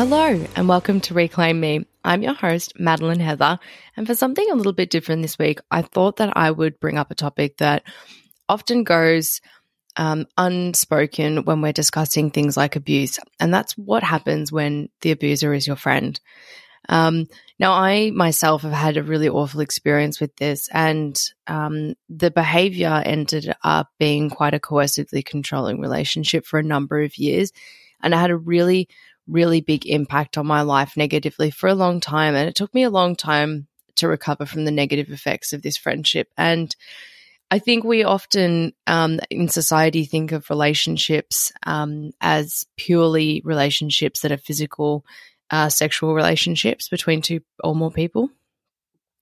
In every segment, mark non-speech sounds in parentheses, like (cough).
Hello, and welcome to Reclaim Me. I'm your host, Madeline Heather. And for something a little bit different this week, I thought that I would bring up a topic that often goes um, unspoken when we're discussing things like abuse. And that's what happens when the abuser is your friend. Um, now, I myself have had a really awful experience with this, and um, the behavior ended up being quite a coercively controlling relationship for a number of years. And I had a really really big impact on my life negatively for a long time. And it took me a long time to recover from the negative effects of this friendship. And I think we often um, in society think of relationships um, as purely relationships that are physical, uh, sexual relationships between two or more people.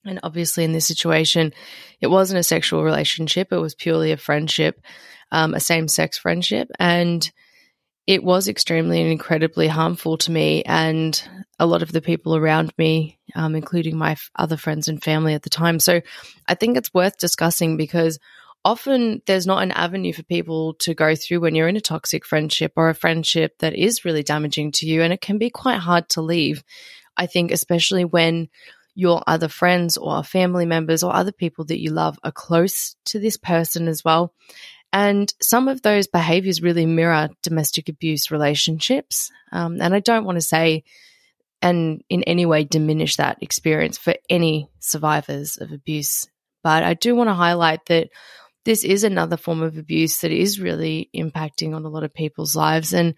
And obviously, in this situation, it wasn't a sexual relationship, it was purely a friendship, um, a same sex friendship. And it was extremely and incredibly harmful to me and a lot of the people around me, um, including my f- other friends and family at the time. So I think it's worth discussing because often there's not an avenue for people to go through when you're in a toxic friendship or a friendship that is really damaging to you. And it can be quite hard to leave. I think, especially when your other friends or family members or other people that you love are close to this person as well. And some of those behaviors really mirror domestic abuse relationships. Um, and I don't want to say and in any way diminish that experience for any survivors of abuse. But I do want to highlight that this is another form of abuse that is really impacting on a lot of people's lives. And,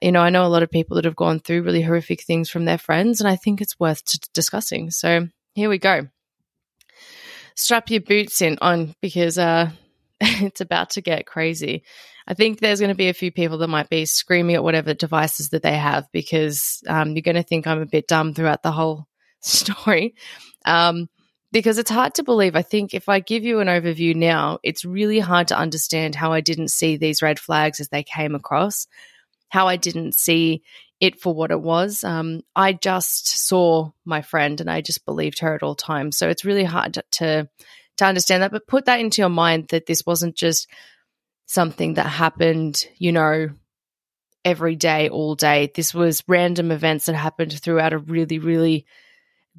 you know, I know a lot of people that have gone through really horrific things from their friends, and I think it's worth t- discussing. So here we go. Strap your boots in on because uh, (laughs) it's about to get crazy. I think there's going to be a few people that might be screaming at whatever devices that they have because um, you're going to think I'm a bit dumb throughout the whole (laughs) story. Um, because it's hard to believe. I think if I give you an overview now, it's really hard to understand how I didn't see these red flags as they came across, how I didn't see it for what it was. Um, I just saw my friend and I just believed her at all times. So it's really hard to, to to understand that. But put that into your mind that this wasn't just something that happened, you know, every day, all day. This was random events that happened throughout a really, really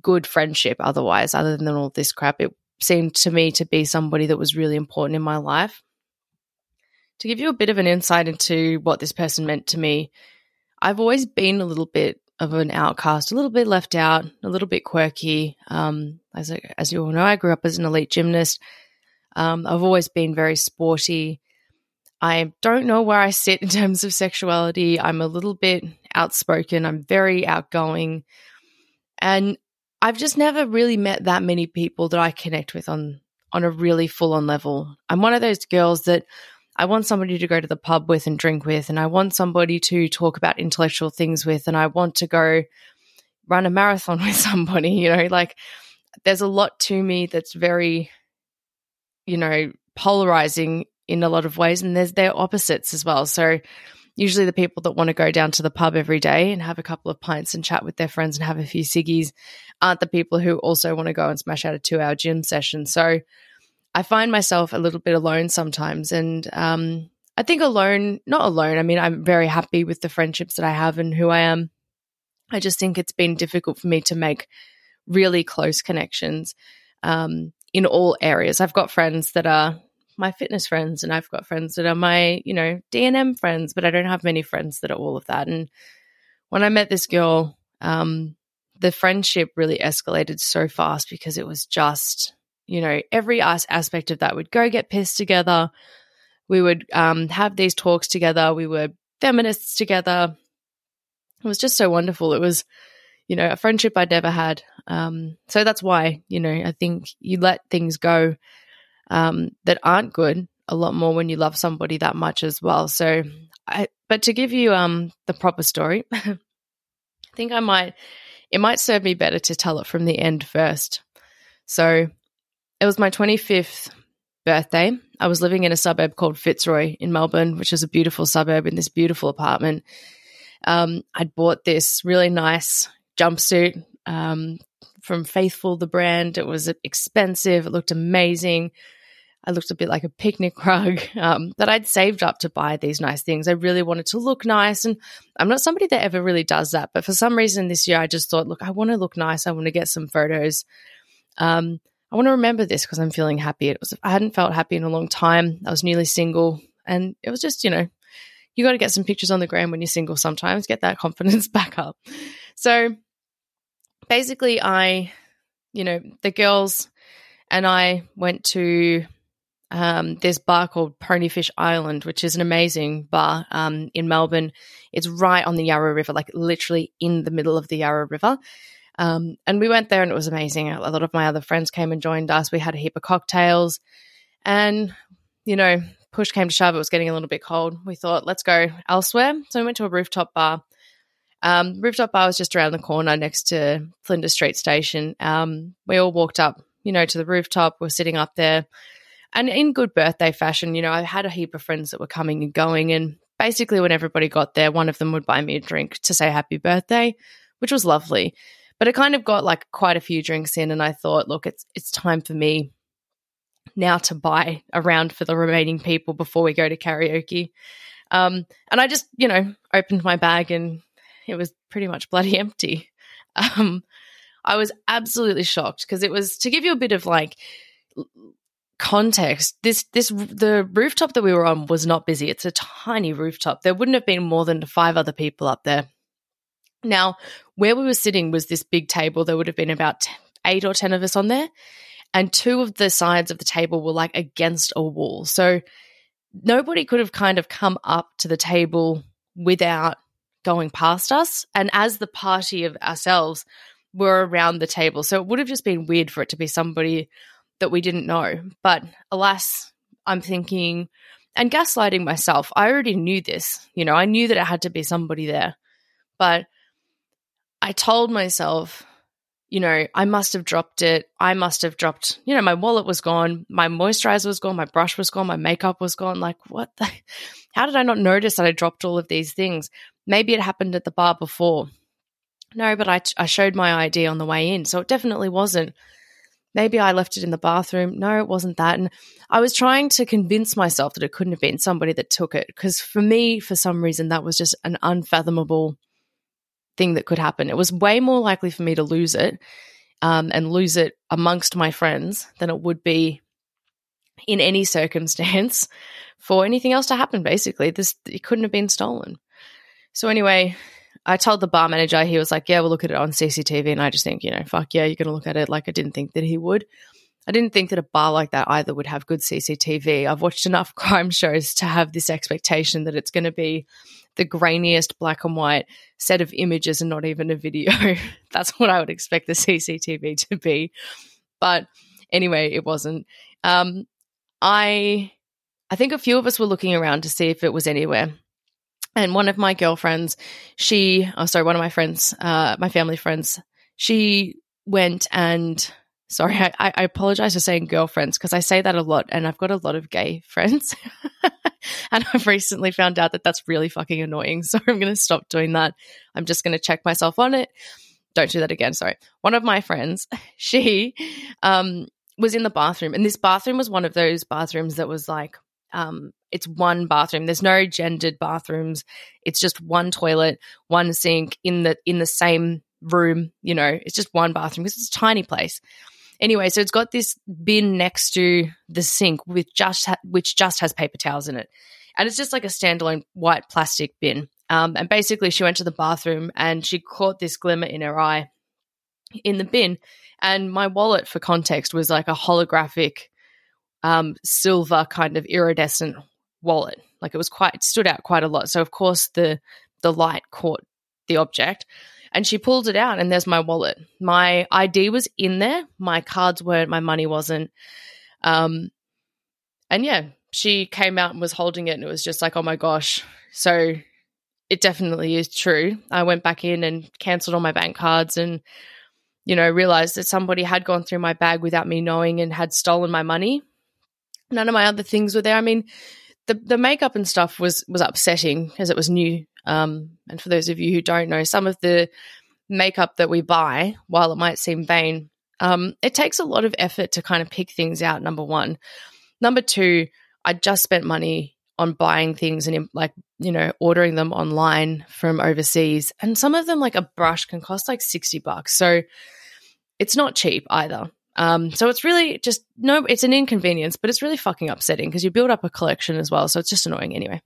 good friendship, otherwise, other than all this crap. It seemed to me to be somebody that was really important in my life. To give you a bit of an insight into what this person meant to me, I've always been a little bit of an outcast, a little bit left out, a little bit quirky. Um, as as you all know, I grew up as an elite gymnast. Um, I've always been very sporty. I don't know where I sit in terms of sexuality. I'm a little bit outspoken. I'm very outgoing, and I've just never really met that many people that I connect with on on a really full on level. I'm one of those girls that I want somebody to go to the pub with and drink with, and I want somebody to talk about intellectual things with, and I want to go run a marathon (laughs) with somebody, you know, like there's a lot to me that's very, you know, polarizing in a lot of ways, and there's their opposites as well. So usually the people that want to go down to the pub every day and have a couple of pints and chat with their friends and have a few ciggies aren't the people who also want to go and smash out a two hour gym session. So I find myself a little bit alone sometimes. And um, I think alone, not alone, I mean, I'm very happy with the friendships that I have and who I am. I just think it's been difficult for me to make really close connections um, in all areas. I've got friends that are my fitness friends and I've got friends that are my, you know, D&M friends, but I don't have many friends that are all of that. And when I met this girl, um, the friendship really escalated so fast because it was just, you know, every as- aspect of that would go get pissed together. We would um, have these talks together. We were feminists together. It was just so wonderful. It was, you know, a friendship I'd never had. Um, so that's why, you know, I think you let things go um, that aren't good a lot more when you love somebody that much as well. So, I, but to give you um, the proper story, (laughs) I think I might, it might serve me better to tell it from the end first. So, it was my 25th birthday. I was living in a suburb called Fitzroy in Melbourne, which is a beautiful suburb in this beautiful apartment. Um, I'd bought this really nice jumpsuit um, from Faithfull, the brand. It was expensive. It looked amazing. I looked a bit like a picnic (laughs) rug um, that I'd saved up to buy these nice things. I really wanted to look nice. And I'm not somebody that ever really does that. But for some reason this year, I just thought, look, I want to look nice. I want to get some photos. Um, I want to remember this because I'm feeling happy. It was I hadn't felt happy in a long time. I was newly single, and it was just you know, you got to get some pictures on the gram when you're single. Sometimes get that (laughs) confidence back up. So basically, I, you know, the girls and I went to um, this bar called Ponyfish Island, which is an amazing bar um, in Melbourne. It's right on the Yarra River, like literally in the middle of the Yarra River. Um, and we went there and it was amazing. A lot of my other friends came and joined us. We had a heap of cocktails. And, you know, push came to shove, it was getting a little bit cold. We thought, let's go elsewhere. So we went to a rooftop bar um, rooftop bar was just around the corner next to Flinders Street Station. Um, we all walked up, you know, to the rooftop. We're sitting up there, and in good birthday fashion, you know, I had a heap of friends that were coming and going, and basically when everybody got there, one of them would buy me a drink to say happy birthday, which was lovely. But it kind of got like quite a few drinks in, and I thought, look, it's it's time for me now to buy a round for the remaining people before we go to karaoke. Um, and I just, you know, opened my bag and it was pretty much bloody (laughs) empty. Um, I was absolutely shocked because it was to give you a bit of like context. This this the rooftop that we were on was not busy. It's a tiny rooftop. There wouldn't have been more than five other people up there. Now, where we were sitting was this big table. There would have been about eight or ten of us on there, and two of the sides of the table were like against a wall. So nobody could have kind of come up to the table without going past us. And as the party of ourselves were around the table. So it would have just been weird for it to be somebody that we didn't know. But alas, I'm thinking and gaslighting myself. I already knew this. You know, I knew that it had to be somebody there. But I told myself, you know, I must have dropped it. I must have dropped, you know, my wallet was gone, my moisturizer was gone, my brush was gone, my makeup was gone. Like, what the? (laughs) How did I not notice that I dropped all of these things? Maybe it happened at the bar before. No, but I, I showed my ID on the way in. So it definitely wasn't. Maybe I left it in the bathroom. No, it wasn't that. And I was trying to convince myself that it couldn't have been somebody that took it. Because for me, for some reason, that was just an unfathomable thing that could happen. It was way more likely for me to lose it um, and lose it amongst my friends than it would be in any (laughs) circumstance for anything else to happen. Basically, this it couldn't have been stolen. So anyway, I told the bar manager, he was like, Yeah, we'll look at it on CCTV. And I just think, you know, fuck yeah, you're to look at it. Like, I didn't think that he would. I didn't think that a bar like that either would have good CCTV. I've watched enough (laughs) crime shows to have this expectation that it's going to be the grainiest black and white set of images and not even a video. (laughs) That's what I would expect the CCTV to be. But anyway, it wasn't. Um, I I think a few of us were looking around to see if it was anywhere. And one of my girlfriends, she, oh, sorry, one of my friends, uh, my family friends, she went and Sorry, I, I apologize for saying girlfriends because I say that a lot and I've got a lot of gay friends. (laughs) and I've recently found out that that's really fucking annoying. So I'm going to stop doing that. I'm just going to check myself on it. Don't do that again. Sorry. One of my friends, (laughs) she um, was in the bathroom, and this bathroom was one of those bathrooms that was like, um, it's one bathroom. There's no gendered bathrooms. It's just one toilet, one sink in the in the same room. You know, it's just one bathroom because it's a tiny place. Anyway, so it's got this bin next to the sink with just ha- which just has paper towels in it, and it's just like a standalone white plastic bin. Um, and basically, she went to the bathroom and she caught this glimmer in her eye in the bin, and my wallet, for context, was like a holographic um, silver kind of iridescent wallet. Like it was quite it stood out quite a lot. So of course the the light caught the object and she pulled it out and there's my wallet. My id was in there. My cards weren't. My money wasn't. Um and yeah she came out and was holding it and it was just like oh my gosh. So it definitely is true. I went back in and cancelled all my bank cards and you know realized that somebody had gone through my bag without me knowing and had stolen my money. None of my other things were there. I mean the the makeup and stuff was was upsetting because it was new um, and for those of you who don't know, some of the makeup that we buy, while it might seem vain, um, it takes a lot of effort to kind of pick things out. Number one, number two, I just spent money on buying things and like you know ordering them online from overseas, and some of them like a brush can cost like sixty bucks. So it's not cheap either. Um, so it's really just no, it's an inconvenience, but it's really fucking upsetting because you build up a collection as well. So it's just annoying. Anyway,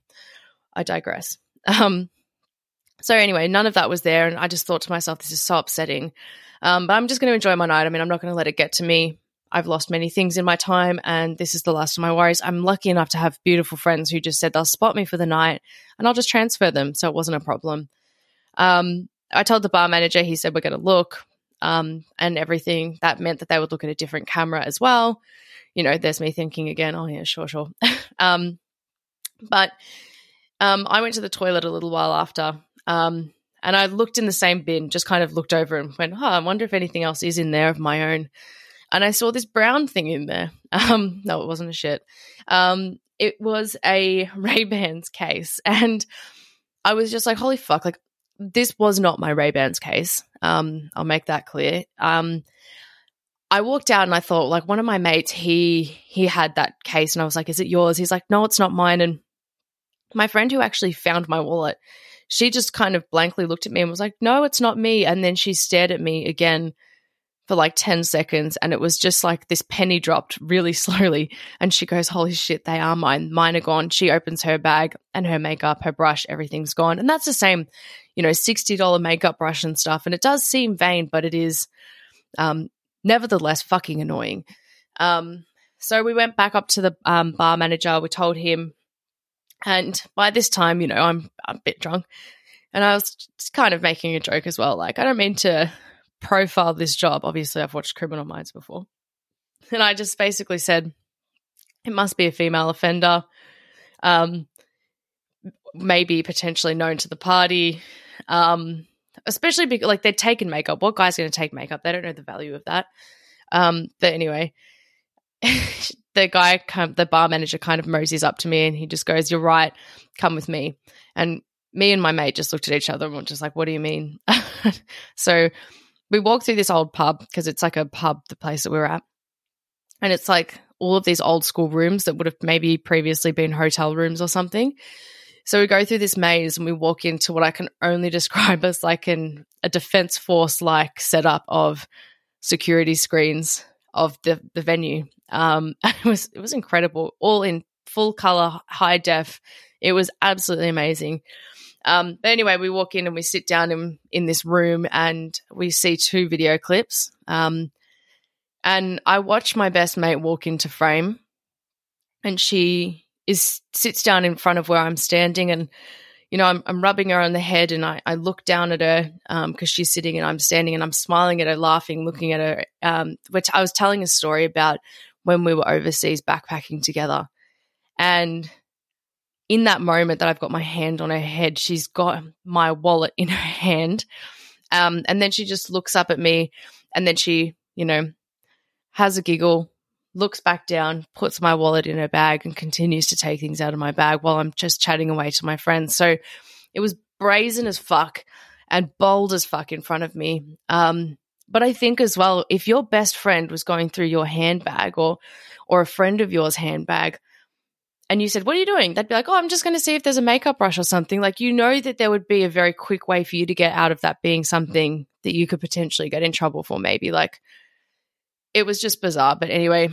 I digress. Um, so anyway, none of that was there, and I just thought to myself, this is so upsetting. Um, but I'm just going to enjoy my night. I mean, I'm not going to let it get to me. I've lost many things in my time, and this is the last of my worries. I'm lucky enough to have beautiful friends who just said they'll spot me for the night, and I'll just transfer them, so it wasn't a problem. Um, I told the bar manager. He said we're going to look um, and everything. That meant that they would look at a different camera as well. You know, there's me thinking again. Oh yeah, sure, sure. (laughs) um, but um, I went to the toilet a little while after, um, and I looked in the same bin, just kind of looked over and went, oh, I wonder if anything else is in there of my own. And I saw this brown thing in there. (laughs) Um, no, it wasn't a shit. Um, it was a (laughs) Ray Bans case, and I was just like, holy fuck! Like this was not my Ray Bans case. Um, I'll make that clear. Um, I walked out and I thought, like, one of my mates, he he had that case, and I was like, "Is it yours?" He's like, "No, it's not mine." And my friend who actually found my wallet, she just kind of blankly looked at me and was like, No, it's not me. And then she stared at me again for like 10 seconds and it was just like this penny dropped really (laughs) slowly. And she goes, Holy shit, they are mine. Mine are gone. She opens her bag and her makeup, her brush, everything's gone. And that's the same, you know, $60 makeup brush and stuff. And it does seem vain, but it is um, nevertheless fucking annoying. Um, so we went back up to the um, bar manager. We told him and by this time, you know, I'm, I'm a bit drunk. And I was kind of making a joke as well. Like, I don't mean to profile this job. Obviously, I've watched Criminal Minds before. And I just basically said, it must be a female offender, um, maybe potentially known to the party. Um, especially because, like, they're taking makeup. What guy's going to take makeup? They don't know the value of that. Um, but anyway, (laughs) the guy, the bar manager, kind of moseys up to me and he just goes, "You're right. Come with me." And me and my mate just looked at each other and were just like, "What do you mean?" (laughs) so we walked through this old pub because it's like a pub, the place that we are at, and it's like all of these old school rooms that would have maybe previously been hotel rooms or something. So we go through this maze and we walk into what I can only (laughs) describe as like an a defense force like setup of security screens of the the venue. Um, (laughs) it was it was incredible, all in full color, high def. It was absolutely amazing. Um, but anyway, we walk in and we sit down in in this room and we see two video clips. Um, and I watch my best mate walk into frame, and she is sits down in front of where I'm standing and you know, I'm, I'm rubbing her on the head and I, I look down at her because um, she's sitting and I'm standing and I'm smiling at her, laughing, looking at her. Um, which I was telling a story about when we were overseas backpacking together. And in that moment that I've got my hand on her head, she's got my wallet in her hand. Um, and then she just looks up at me and then she, you know, has a giggle, looks back down, puts my wallet in her bag, and continues to take things out of my bag while I'm just chatting away to my friends. So it was brazen as fuck and bold as fuck in front of me. Um, but I think as well, if your best friend was going through your handbag or or a friend of yours handbag, and you said, What are you doing? They'd be like, Oh, I'm just going to see if there's a makeup brush or something. Like, you know, that there would be a very quick way for you to get out of that being something that you could potentially get in trouble for, maybe. Like, it was just bizarre. But anyway,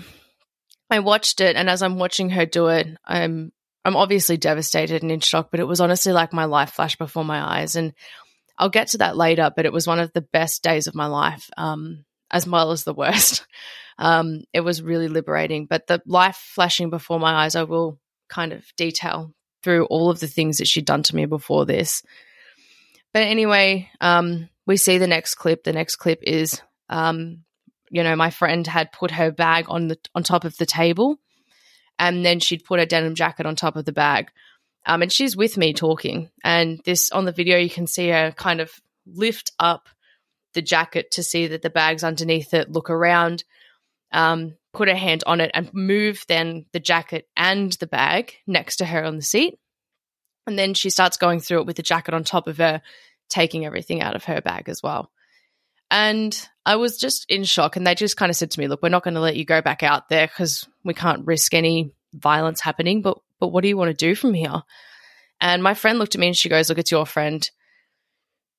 I watched it. And as I'm watching her do it, I'm, I'm obviously devastated and in shock, but it was honestly like my life flashed before my eyes. And I'll get to that later, but it was one of the best days of my life, um, as well as the worst. (laughs) Um, it was really liberating. But the life flashing before my eyes, I will kind of detail through all of the things that she'd done to me before this. But anyway, um, we see the next clip. The next clip is, um, you know, my friend had put her bag on the on top of the table, and then she'd put her denim jacket on top of the bag. Um, and she's with me talking. And this on the video, you can see her kind of lift up the jacket to see that the bag's underneath it, look around, um, put her hand on it and move then the jacket and the bag next to her on the seat. And then she starts going through it with the jacket on top of her, taking everything out of her bag as well. And I was just in shock. And they just kind of said to me, Look, we're not going to let you go back out there because we can't risk any violence happening. But, but what do you want to do from here? And my friend looked at me and she goes, Look, it's your friend.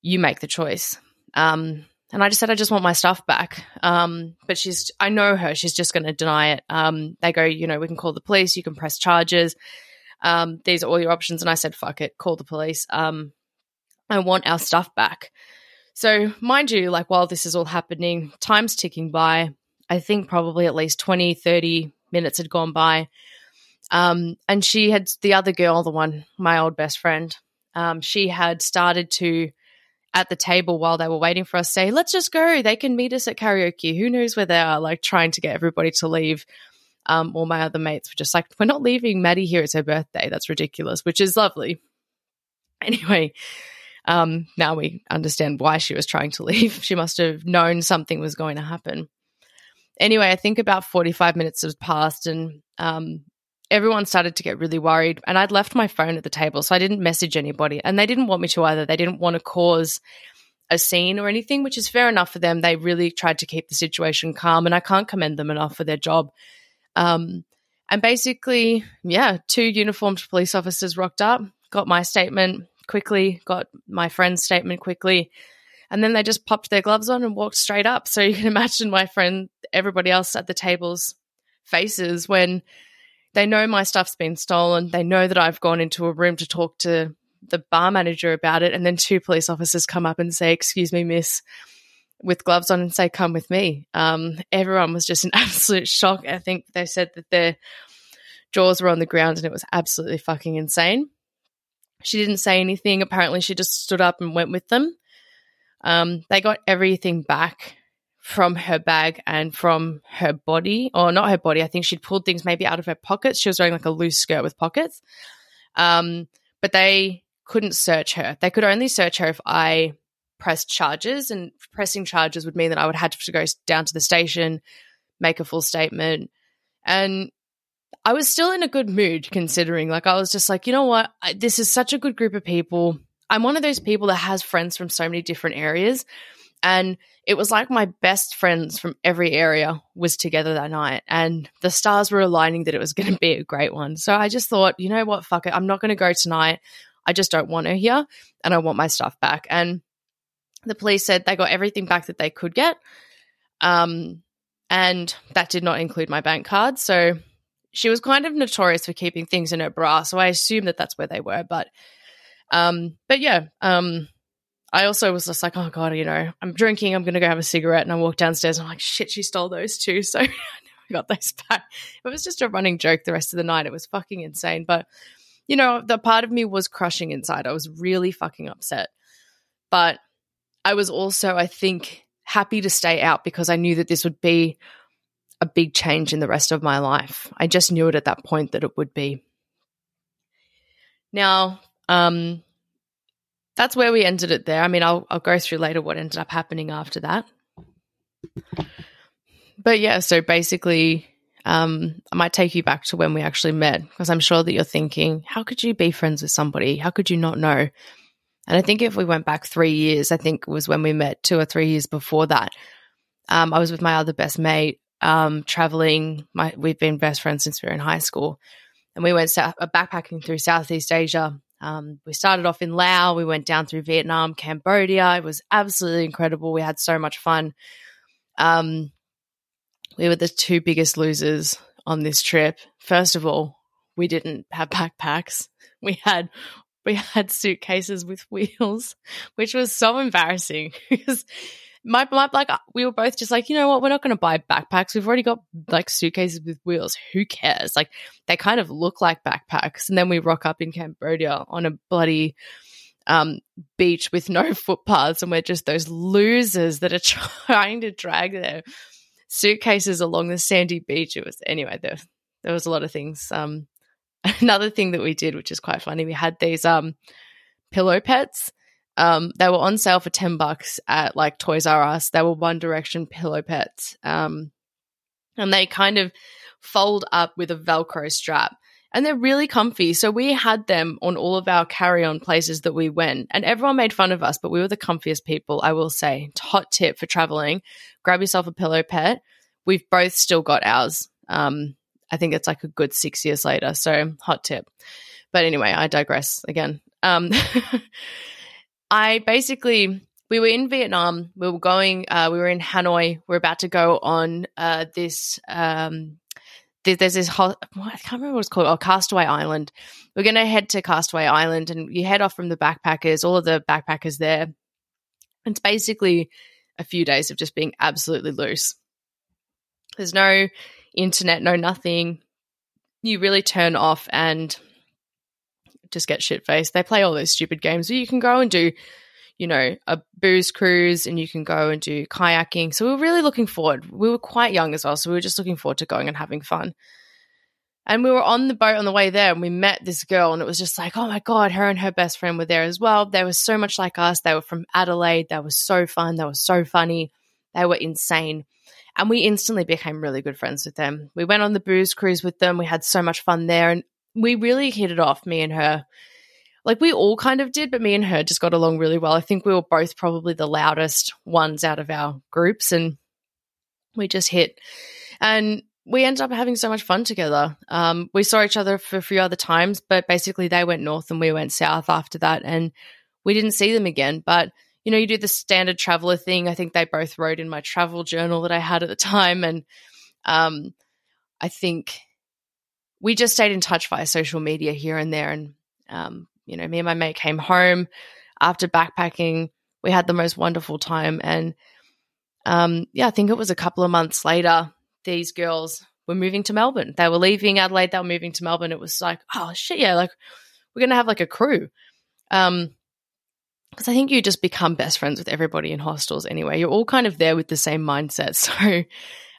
You make the choice. Um, and I just said, I just want my stuff back. Um, but she's, I know her, she's just going to deny it. Um, they go, you know, we can call the police, you can press charges. Um, these are all your options. And I said, fuck it, call the police. Um, I want our stuff back. So, mind you, like while this is all happening, time's ticking by. I think probably at least 20, 30 minutes had gone by. Um, and she had, the other girl, the one, my old best friend, um, she had started to at the table while they were waiting for us say, let's just go. They can meet us at karaoke. Who knows where they are? Like trying to get everybody to leave. Um, all my other mates were just like, we're not leaving Maddie here. It's her birthday. That's ridiculous, which is lovely. (laughs) Anyway, um, now we understand why she was trying to leave. (laughs) She must have known something was going to happen. Anyway, I think about 45 minutes has passed and um, everyone started to get really worried. And I'd left my phone at the table, so I didn't message anybody. And they didn't want me to either. They didn't want to cause a scene or anything, which is fair enough for them. They really tried to keep the situation calm, and I can't commend them enough for their job. Um, and basically, yeah, two uniformed police officers rocked up, got my statement quickly, got my friend's statement quickly, and then they just popped their gloves on and walked straight up. So you can (laughs) imagine my friend, everybody else at the table's faces when they know my stuff's been stolen. They know that I've gone into a room to talk to the bar manager about it. And then two police officers come up and say, Excuse me, miss, with gloves on and say, Come with me. Um, everyone was just in (laughs) absolute shock. I think they said that their jaws were on the ground and it was absolutely fucking insane. She didn't say anything. Apparently, she just stood up and went with them. Um, they got everything back from her bag and from her body, or not her body. I think she'd pulled things maybe out of her pockets. She was wearing like a loose skirt with pockets. Um, but they couldn't search her. They could only search her if I pressed charges, and pressing charges would mean that I would have to go down to the station, make a full statement. And I was still in a good mood considering, like, I was just like, you know what? I, this is such a good group of people. I'm one of those people that has friends from so many different areas. And it was like my best friends from every area was together that night and the stars were aligning that it was going to be a great one. So I just thought, you know what, fuck it. I'm not going to go tonight. I just don't want her here and I want my stuff back. And the police said they got everything back that they could get. Um, and that did not include my bank card. So she was kind of notorious for keeping things in her bra. So I assume that that's where they were. But, um, but yeah, um, I also was just like, oh God, you know, I'm drinking, I'm going to go have a cigarette. And I walked downstairs and I'm like, shit, she stole those too. (laughs) So (laughs) I got those back. It was just a running joke the rest of the night. It was fucking insane. But, you know, the part of me was crushing inside. I was really fucking upset. But I was also, I think, happy to stay out because I knew that this would be a big change in the rest of my life. I just knew it at that point that it would be. Now, um, that's where we ended it there. I mean, I'll, I'll go through later what ended up happening after that. but yeah, so basically, um, I might take you back to when we actually met because I'm sure that you're thinking, how could you be friends with somebody? How could you not know? And I think if we went back three years, I think it was when we met two or three years before that. Um, I was with my other best mate, um, traveling. My, we've been best friends since we were in high school. And we went backpacking through Southeast Asia. Um, we started off in Laos. We went down through Vietnam, Cambodia. It was absolutely incredible. We had so much fun. Um, we were the two biggest losers on this trip. First of all, we didn't have backpacks. (laughs) We had we had suitcases with wheels, (laughs) which was so embarrassing (laughs) because my, my like we were both just like, you know what, we're not going to buy backpacks. We've already got like suitcases with wheels. Who cares? Like they kind of look like backpacks. And then we rock up in Cambodia on a bloody um, beach with no (laughs) footpaths, and we're just those losers that are (laughs) trying to drag their suitcases along the sandy beach. It was anyway. There, there was a lot of things. Um, (laughs) another thing that we did, which is quite funny, we had these um, pillow pets. Um, they were on sale for ten bucks at like Toys R Us. They were One Direction pillow pets, um, and they kind of fold up with a Velcro strap and they're really comfy. So we had them on all of our carry on places that we went, and everyone made fun of us, but we were the comfiest people, I will say. Hot tip for traveling grab yourself a pillow pet. We've both still got ours. Um, I think it's like a good six years later. So, hot tip. But anyway, I digress again. Um, (laughs) I basically, we were in Vietnam. We were going, uh, we were in Hanoi. We are about to go on uh, this um, there's this whole, I can't remember what it's called, oh, Castaway Island. We're going to head to Castaway Island and you head off from the backpackers, all of the backpackers there. It's basically a few days of just being absolutely loose. There's no internet, no nothing. You really turn off and just get shit faced. They play all those stupid games where you can go and do you know, a booze cruise and you can go and do kayaking. So we were really looking forward. We were quite young as well. So we were just looking forward to going and having fun. And we were on the boat on the way there and we met this girl and it was just like, oh my God, her and her best friend were there as well. They were so much like us. They were from Adelaide. They were so fun. They were so funny. They were insane. And we instantly became really good friends with them. We went on the booze cruise with them. We had so much fun there and we really hit it off, me and her like we all kind of did, but me and her just got along really well. I think we were both probably the loudest ones out of our groups and we just hit. And we ended up having so much fun together. Um, we saw each other for a few other times, but basically they went north and we went south after that. And we didn't see them again. But, you know, you do the standard traveler thing. I think they both wrote in my travel journal that I had at the time. And um, I think we just stayed in touch via social media here and there. And um, you know, me and my mate came home after backpacking. We had the most wonderful time. And um, yeah, I think it was a couple of months later, these girls were moving to Melbourne. They were leaving Adelaide, they were moving to Melbourne. It was like, oh shit, yeah, like we're gonna have like a crew. Um, because I think you just become best friends with everybody in hostels anyway. You're all kind of there with the same mindset. (laughs) So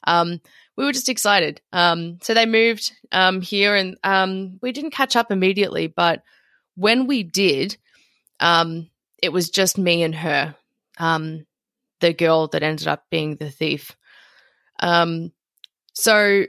um, we were just excited. Um, so they moved um, here and um, we didn't catch up immediately, but when we did, um, it was just me and her, um, the girl that ended up being the thief. Um, so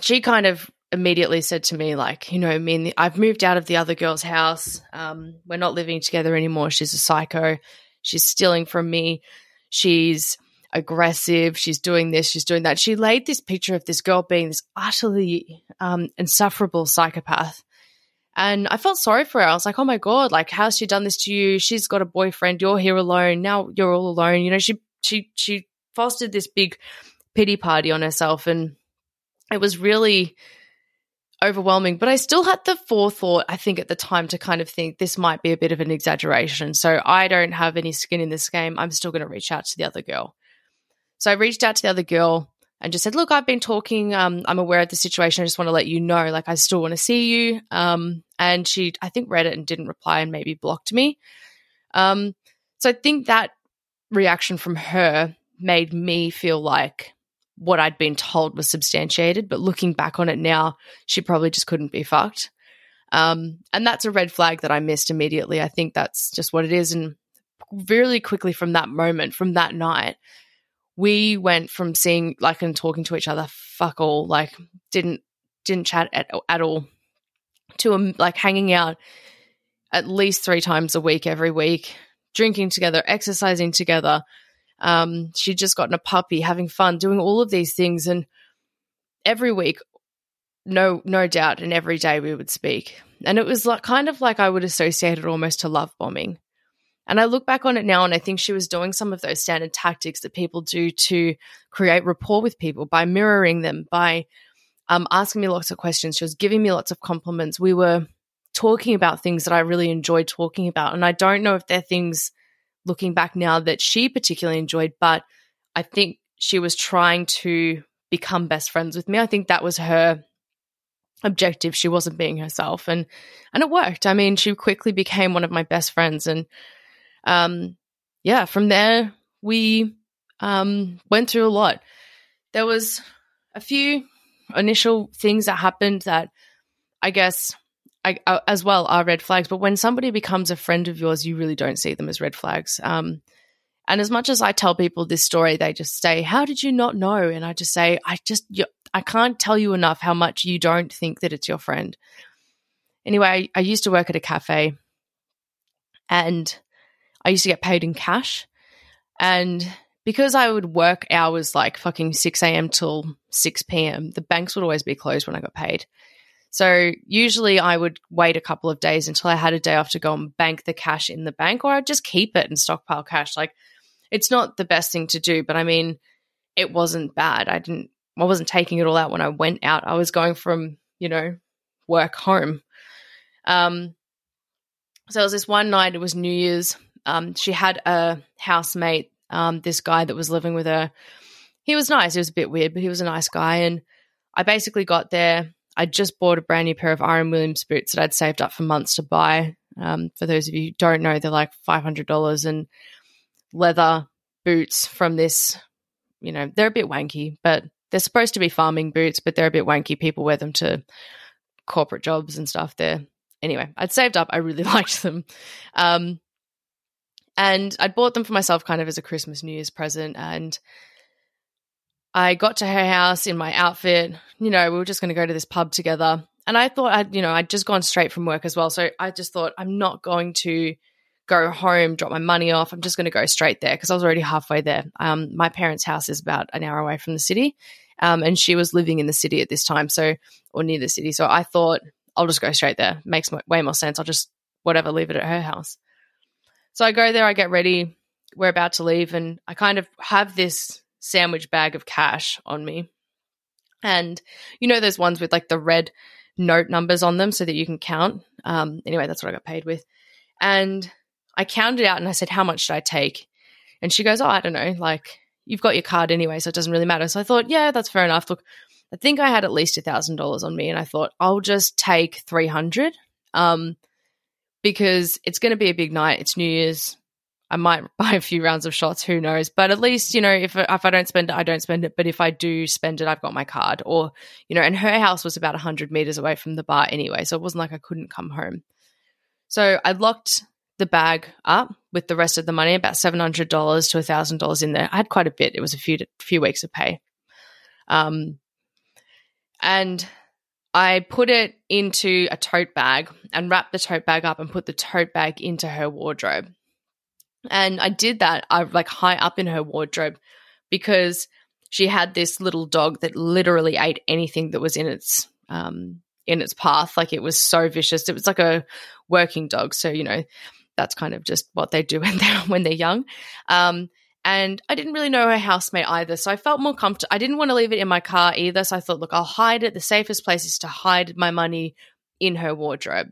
she kind of immediately said to me, like, you know, me and the, I've moved out of the other girl's house. We're not living together anymore. She's a psycho. She's stealing from me. She's aggressive. She's doing this. She's doing that. She laid this picture of this girl being this utterly um, insufferable psychopath. And I felt sorry for her. I was like, oh my God, like, how's she done this to you? She's got a boyfriend. You're here alone. Now you're all alone. You know, she, she, she fostered this big pity party on herself. And it was really overwhelming. But I still had the forethought, I think, at the time to kind of think this might be a bit of an exaggeration. So I don't have any skin in this game. I'm still going to reach out to the other girl. So I reached out to the other girl and just said, "Look, I've been talking. Um, I'm aware of the situation. I just want to let you know. Like, I still want to see you." Um, and she, I think, read it and didn't reply and maybe blocked me. Um, so I think that reaction from her made me feel like what I'd been told was substantiated. But looking back on it now, she probably just couldn't be fucked. Um, and that's a red flag that I missed immediately. I think that's just what it is. And really quickly from that moment, from that night, we went from seeing like and talking to each other fuck all like didn't didn't chat at, at all to um, like hanging out at least three times a week every week drinking together exercising together. Um, she'd just gotten a puppy having fun doing all of these things and every week no no doubt and every day we would speak. And it was like kind of like i would associate it almost to love bombing and I look back on it now and I think she was doing some of those standard tactics that people do to create rapport with people by mirroring them, by um, asking me lots of questions. She was giving me lots of compliments. We were talking about things that I really enjoyed talking about. And I don't know if they're things looking back now that she particularly enjoyed, but I think she was trying to become best friends with me. I think that was her objective. She wasn't being herself and and it worked. I mean, she quickly became one of my best friends and um, yeah, from there we um, went through a lot. There was a few initial things that happened that I guess I, uh, as well are red flags. But when somebody becomes a friend of yours, you really don't see them as red flags. Um, and as much as I tell people this story, they just say, "How did you not know?" And I just say, "I just I can't tell you enough how much you don't think that it's your friend." Anyway, I used to work at a cafe, and I used to get paid in cash. And because I would work hours like fucking 6 a.m. till 6 p.m., the banks would always be closed when I got paid. So usually I would wait a couple of days until I had a day off to go and bank the cash in the bank, or I'd just keep it and stockpile cash. Like it's not the best thing to do, but I mean, it wasn't bad. I didn't, I wasn't taking it all out when I went out. I was going from, you know, work home. Um, so it was this one night, it was New Year's um, she had a housemate, um, this guy that was living with her. He was nice. He was a bit weird, but he was a nice guy. And I basically got there. I just bought a brand new pair of R.M. Williams boots that I'd saved up for months to buy. Um, for those of you who don't know, they're like $500 and leather boots from this, you know, they're a bit wanky, but they're supposed to be farming boots, but they're a bit wanky. People wear them to corporate jobs and stuff. There, anyway, I'd saved up. I really (laughs) liked them. Um, and I'd bought them for myself kind of as a Christmas, New Year's present. And I got to her house in my outfit. You know, we were just going to go to this pub together. And I thought I'd, you know, I'd just gone straight from work as well. So I just thought, I'm not going to go home, drop my money off. I'm just going to go straight there because I was already halfway there. Um, my parents' house is about an hour away from the city. Um, and she was living in the city at this time, so, or near the city. So I thought, I'll just go straight there. Makes way more sense. I'll just, whatever, leave it at her house. So I go there, I get ready, we're about to leave, and I kind of have this sandwich bag of cash on me. And you know, those ones with like the red note numbers on them so that you can count. Um, anyway, that's what I got paid with. And I counted out and I said, How much should I take? And she goes, Oh, I don't know. Like, you've got your card anyway, so it doesn't really matter. So I thought, Yeah, that's fair enough. Look, I think I had at least a thousand dollars on me, and I thought I'll just take three hundred. Um, because it's going to be a big night. It's New Year's. I might (laughs) buy a few rounds of shots, who knows? But at least, you know, if, if I don't spend it, I don't spend it. But if I do spend it, I've got my card. Or, you know, and her house was about 100 meters away from the bar anyway. So it wasn't like I couldn't come home. So I locked the bag up with the rest of the money, about $700 to $1,000 in there. I had quite a bit. It was a few, few weeks of pay. Um, and I put it into a tote bag and wrapped the tote bag up and put the tote bag into her wardrobe. And I did that, I like high up in her wardrobe because she had this little dog that literally ate anything that was in its um in its path. Like it was so vicious. It was like a working dog. So, you know, that's kind of just what they do (laughs) when they're when they're young. Um, and I didn't really know her housemate either. So I felt more comfortable. I didn't want to leave it in my car either. So I thought, look, I'll hide it. The safest place is to hide my money in her wardrobe.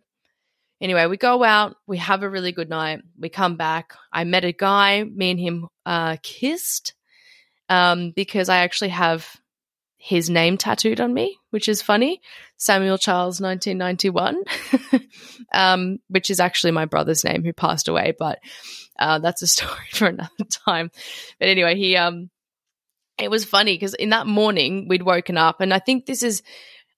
Anyway, we go out, we have a really good night, we come back. I met a guy, me and him uh, kissed um, because I actually have his name tattooed on me, which is funny. Samuel Charles, 1991, (laughs) um, which is actually my brother's name who passed away, but uh, that's a (laughs) story for another time. But anyway, he, um, it was funny because in that morning we'd woken up, and I think this is,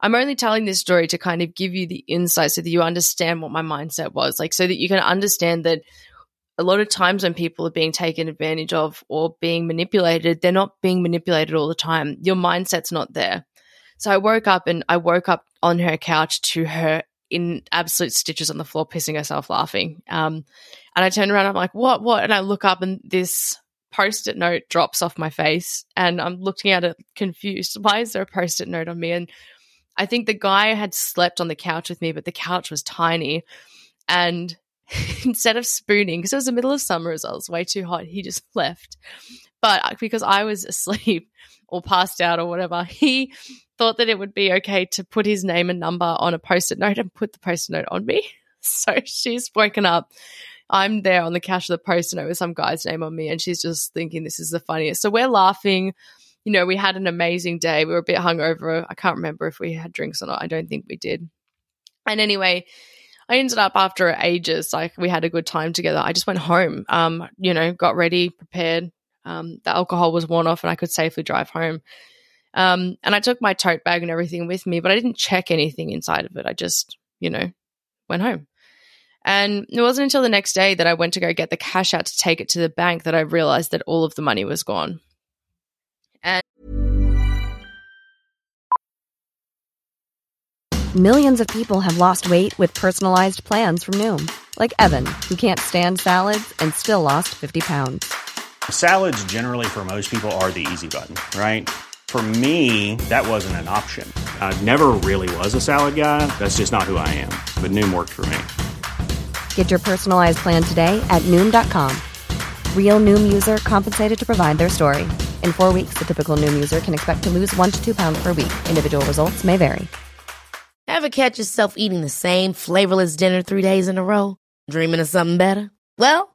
I'm only telling this story to kind of give you the insight so that you understand what my mindset was, like, so that you can understand that a lot of times when people are being taken advantage of or being manipulated, they're not being manipulated all the time. Your mindset's not there. So I woke up and I woke up on her couch to her in absolute stitches on the floor, pissing herself laughing. Um, and I turn around, I'm like, what, what? And I look up and this post it note drops off my face and I'm looking at it confused. (laughs) Why is there a post it note on me? And I think the guy had slept on the couch with me, but the couch was tiny. And (laughs) instead of spooning, because it was the middle of summer as well, it was way too hot, he just (laughs) left. But uh, because I was (laughs) asleep or passed out or whatever, he thought that it would be okay to put his name and number on a post it note and put the post it note on me. (laughs) So she's woken up. I'm there on the couch of the post it note with some guy's name on me, and she's just thinking this is the funniest. So we're laughing. You know, we had an amazing day. We were a bit hungover. I can't remember if we had drinks or not. I don't think we did. And anyway, I ended up after ages, like we had a good time together. I just went home, um, you know, got ready, prepared. Um, the alcohol was worn off and I could safely drive home. Um, and I took my tote bag and everything with me, but I didn't check anything inside of it. I just, you know, went home. And it wasn't until the next day that I went to go get the cash out to take it to the bank that I realized that all of the money was gone. And Millions of people have lost weight with personalized plans from Noom, like Evan, who can't stand salads and still lost 50 pounds. Salads, generally, for most people, are the easy button, right? For me, that wasn't an option. I never really was a salad guy. That's just not who I am. But Noom worked for me. Get your personalized plan today at Noom.com. Real Noom user compensated to provide their story. In four weeks, the typical Noom user can expect to lose one to two pounds per week. Individual results may vary. Ever catch yourself eating the same flavorless dinner three days in a row? Dreaming of something better? Well,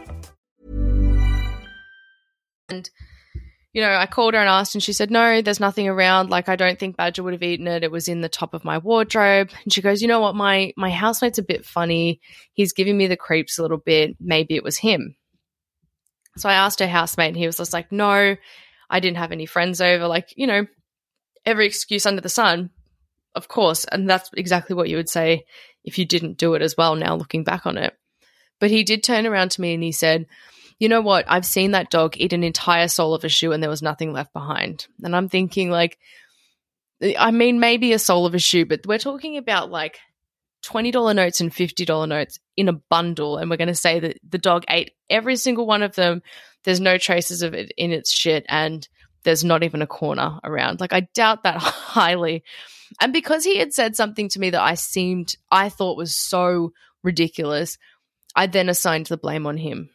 And, you know, I called her and asked, and she said, No, there's nothing around. Like, I don't think Badger would have eaten it. It was in the top of my wardrobe. And she goes, You know what? My, my housemate's a bit funny. He's giving me the creeps a little bit. Maybe it was him. So I asked her housemate, and he was just like, No, I didn't have any friends over. Like, you know, every excuse under the sun, of course. And that's exactly what you would say if you didn't do it as well, now looking back on it. But he did turn around to me and he said, you know what? I've seen that dog eat an entire sole of a shoe and there was nothing left behind. And I'm thinking, like, I mean, maybe a sole of a shoe, but we're talking about like $20 notes and $50 notes in a bundle. And we're going to say that the dog ate every single one of them. There's no traces of it in its shit. And there's not even a corner around. Like, I doubt that (laughs) highly. And because he had said something to me that I seemed, I thought was so ridiculous, I then assigned the blame on him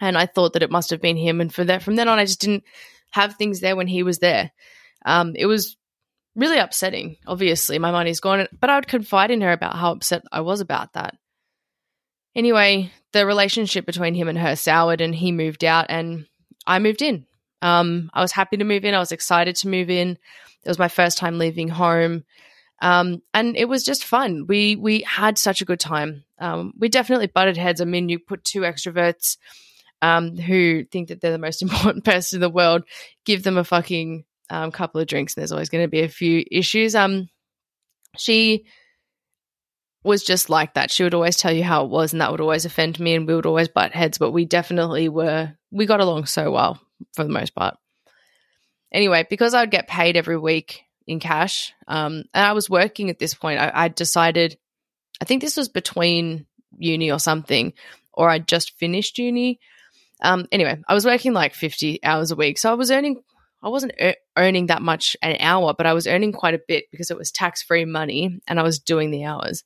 and I thought that it must have been him. And for that, from then on, I just didn't have things there when he was there. Um, it was really upsetting. Obviously, my money's gone, but I would confide in her about how upset I was about that. Anyway, the relationship between him and her soured, and he moved out, and I moved in. Um, I was happy to move in. I was excited to move in. It was my first time leaving home. Um, and it was just fun. We we had such a good time. Um, we definitely butted heads. I mean, you put two extroverts um, who think that they're the most (laughs) important person in the world, give them a fucking um, couple of drinks, and there's always going to be a few issues. Um, she was just like that. She would always tell you how it was, and that would always offend me, and we would always butt heads. But we definitely were. We got along so well for the most part. Anyway, because I'd get paid every week in cash, um, and I was working at this point, I, I decided. I think this was between uni or something, or I just finished uni. Um, anyway, I was working like 50 hours a week. So I was earning, I wasn't er- earning that much an hour, but I was earning quite a bit because it was tax free money and I was doing the hours.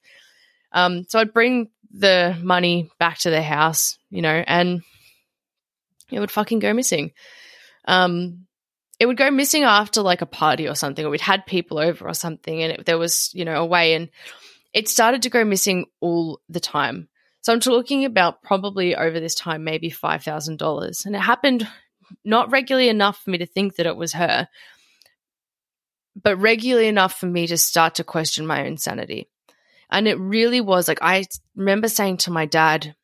Um, so I'd bring the money back to the house, you know, and it would fucking go missing. Um, it would go missing after like a party or something, or we'd had people over or something, and it, there was, you know, a way, and it started to go missing all the time. So I'm talking about probably over this time, maybe $5,000. And it happened not regularly enough for me to think that it was her, but regularly enough for me to start to question my own sanity. And it really was like, I remember saying to my dad,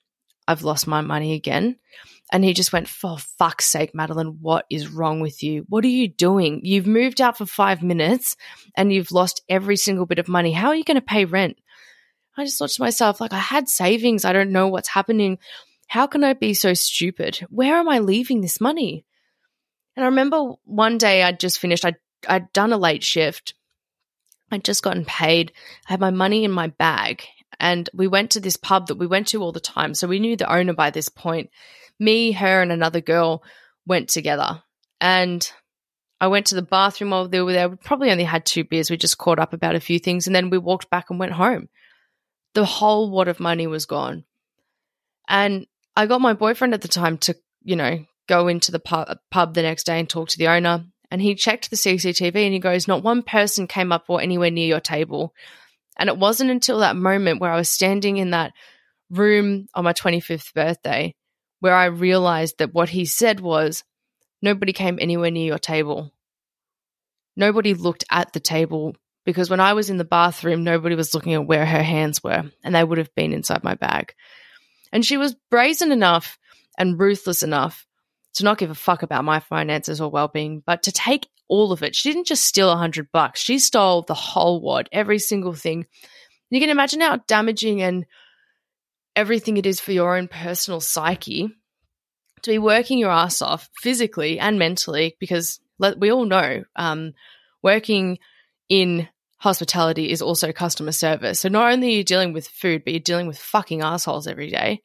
I've lost my money again. And he just went, For fuck's sake, Madeline, what is wrong with you? What are you doing? You've moved out for five minutes and you've lost every single bit of money. How are you going to pay rent? I just thought to myself, like, I had savings. I don't know what's happening. How can I be so stupid? Where am I leaving this money? And I remember one day I'd just finished, I'd, I'd done a late shift. I'd just gotten paid. I had my money in my bag. And we went to this pub that we went to all the time. So we knew the owner by this point. Me, her, and another girl went together. And I went to the bathroom while they were there. We probably only had two beers. We just caught up about a few things. And then we walked back and went home the whole wad of money was gone. And I got my boyfriend at the time to, you know, go into the pub, pub the next day and talk to the owner. And he checked the CCTV and he goes, Not one person came up or anywhere near your table. And it wasn't until that moment where I was standing in that room on my 25th birthday where I realized that what he said was, Nobody came anywhere near your table. Nobody looked at the table because when I was in the bathroom, nobody was looking at where her hands were, and they would have been inside my bag. And she was brazen enough and ruthless enough to not give a fuck about my finances or well being, but to take all of it. She didn't just steal a hundred bucks, she stole the whole wad, every single thing. You can imagine how damaging and everything it is for your own personal psyche to be working your ass off physically and mentally, because we all know um, working in hospitality is also customer service. So not only are you dealing with food, but you're dealing with fucking assholes every day.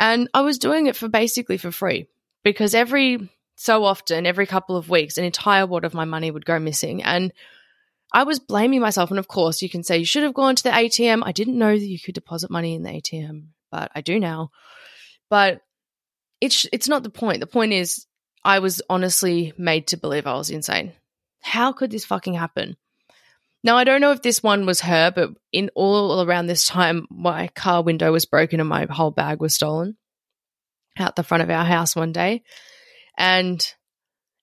And I was doing it for basically for free because every so often, every couple of weeks, an entire wad of my money would go missing. And I was blaming myself. And of course, you can say you should have gone to the ATM. I didn't know that you could deposit money in the ATM, but I do now. But it's it's not the point. The point is I was honestly made to believe I was insane. How could this fucking happen? Now, I don't know if this one was her, but in all around this time, my car window was broken and my whole bag was stolen out the front of our house one day. And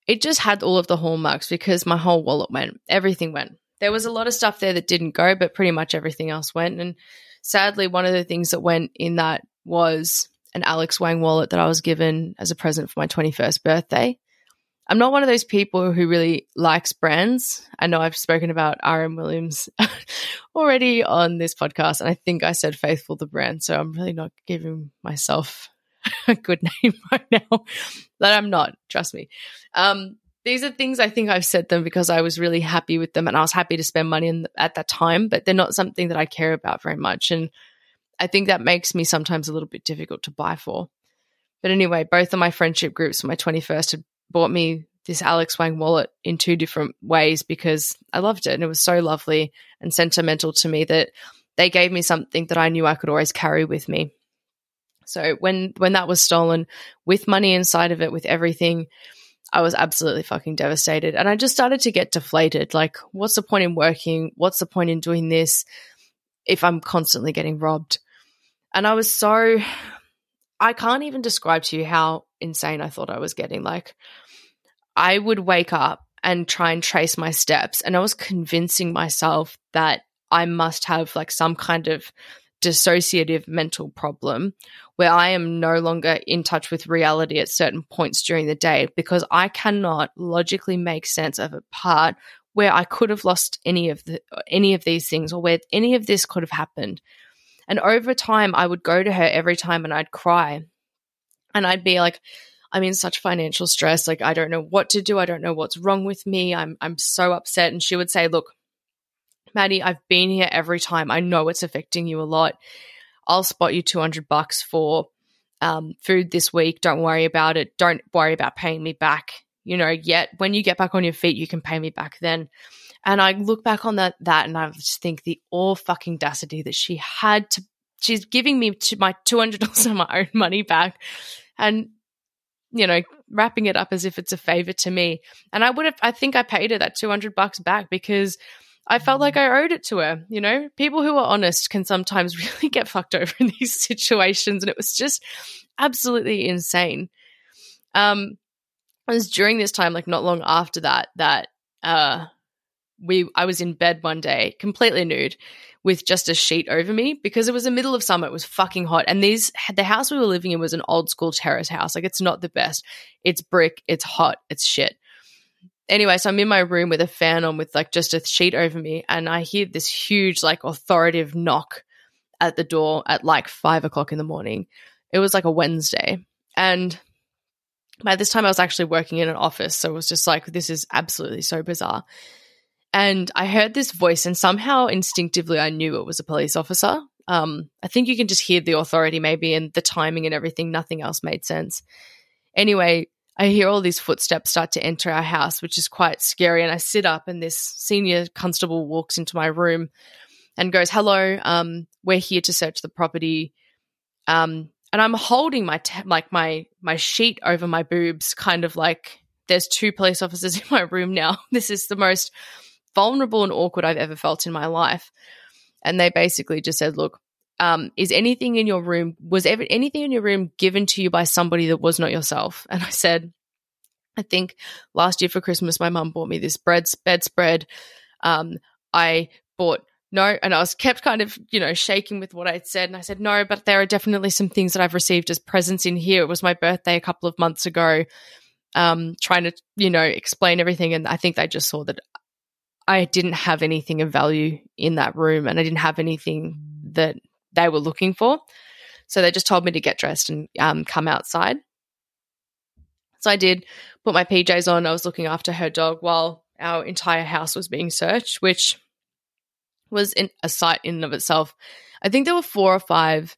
it just had all of the hallmarks because my whole wallet went, everything went. There was a lot of stuff there that didn't go, but pretty much everything else went. And sadly, one of the things that went in that was an Alex Wang wallet that I was given as a present for my 21st birthday. I'm not one of those people who really likes brands. I know I've spoken about R.M. Williams (laughs) already on this podcast, and I think I said Faithfull the brand, so I'm really not giving myself (laughs) a good name (laughs) right now. That I'm not, trust me. Um, these are things I think I've said them because I was really happy with them and I was happy to spend money in, at that time, but they're not something that I care about very much. And I think that makes me sometimes a little bit difficult to buy for. But anyway, both of my friendship groups for my 21st had bought me this Alex Wang wallet in two different ways because I loved it and it was so lovely and sentimental to me that they gave me something that I knew I could always carry with me. So when when that was stolen with money inside of it with everything I was absolutely fucking devastated and I just started to get deflated like what's the point in working what's the point in doing this if I'm constantly getting robbed and I was so I can't even describe to you how insane I thought I was getting. Like, I would wake up and try and trace my steps, and I was convincing myself that I must have like some kind of dissociative mental problem where I am no longer in touch with reality at certain points during the day because I cannot logically make sense of a part where I could have lost any of the any of these things or where any of this could have happened. And over time I would go to her every time and I'd cry. And I'd be like I'm in such financial stress like I don't know what to do. I don't know what's wrong with me. I'm I'm so upset and she would say, "Look, Maddie, I've been here every time. I know it's affecting you a lot. I'll spot you 200 bucks for um, food this week. Don't worry about it. Don't worry about paying me back. You know, yet when you get back on your feet, you can pay me back then. And I look back on that that and I just think the all fucking audacity that she had to she's giving me my two hundred dollars (laughs) of my own money back and you know, wrapping it up as if it's a favor to me. And I would have I think I paid her that two hundred bucks back because I felt like I owed it to her. You know, people who are honest can sometimes (laughs) really get fucked over in these situations. And it was just absolutely insane. Um, it was during this time, like not long after that, that uh, we I was in bed one day, completely nude, with just a sheet over me because it was the middle of summer. It was fucking hot, and these the house we were living in was an old school terrace house. Like it's not the best. It's brick. It's hot. It's shit anyway, so I'm in my room with a fan on with like just a sheet over me, and I hear this huge, like, authoritative knock at the door at like five o'clock in the morning. It was like a Wednesday. And by this time, I was actually working in an office. So it was just like, this is absolutely so bizarre. And I heard this voice, and somehow instinctively, I knew it was a police officer. Um, I think you can just hear the authority, maybe, and the timing and everything. Nothing else made sense. Anyway, I hear all these footsteps start to enter our house, which is quite scary. And I sit up, and this senior constable walks into my room and goes, "Hello, um, we're here to search the property." Um, and I'm holding my te- like my my sheet over my boobs, kind of like there's two police officers (laughs) in my room now. This is the most vulnerable and awkward I've ever felt in my life. And they basically just said, "Look, um, is anything in your room was ever anything in your room given to you by somebody that was not yourself? And i said i think last year for christmas my mum bought me this bread bedspread. Um, i bought no and i was kept kind of you know shaking with what i'd said. And i said no but there are definitely some things that i've received as presents in here. It was my birthday a couple of months ago um, trying to you know explain everything. And i think they just saw that i didn't have anything of value in that room and i didn't have anything that they were looking for. So they just told me to get dressed and um, come outside. So I did put my PJs on. I was looking after her dog while our entire house was being searched, which was a sight in and of itself. I think there were four or five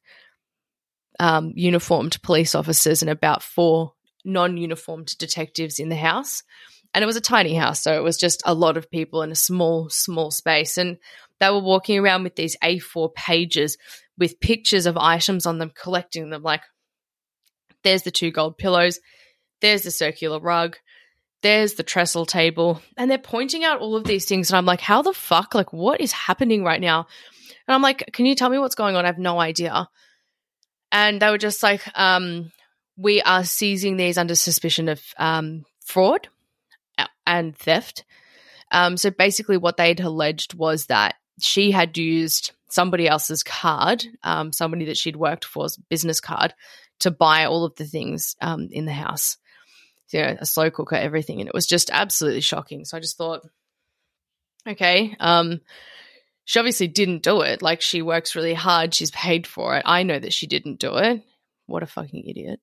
um, uniformed police officers and about four non uniformed detectives in the house. And it was a tiny house, so it was just a lot of people in a small, small space. And they were walking around with these A4 pages with pictures of items on them, collecting them. Like, there's the two gold pillows, there's the circular rug, there's the trestle table. And they're pointing out all of these things. And I'm like, how the fuck? Like, what is happening right now? And I'm like, can you tell me what's going on? I have no idea. And they were just like, um, we are seizing these under suspicion of um, fraud and theft. Um, so basically, what they'd alleged was that she had used somebody else's card, um, somebody that she'd worked for's business card, to buy all of the things um, in the house. Know, a slow cooker, everything. And it was just absolutely shocking. So I just thought, okay, um, she obviously didn't do it. Like she works really hard, she's paid for it. I know that she didn't do it. What a fucking idiot.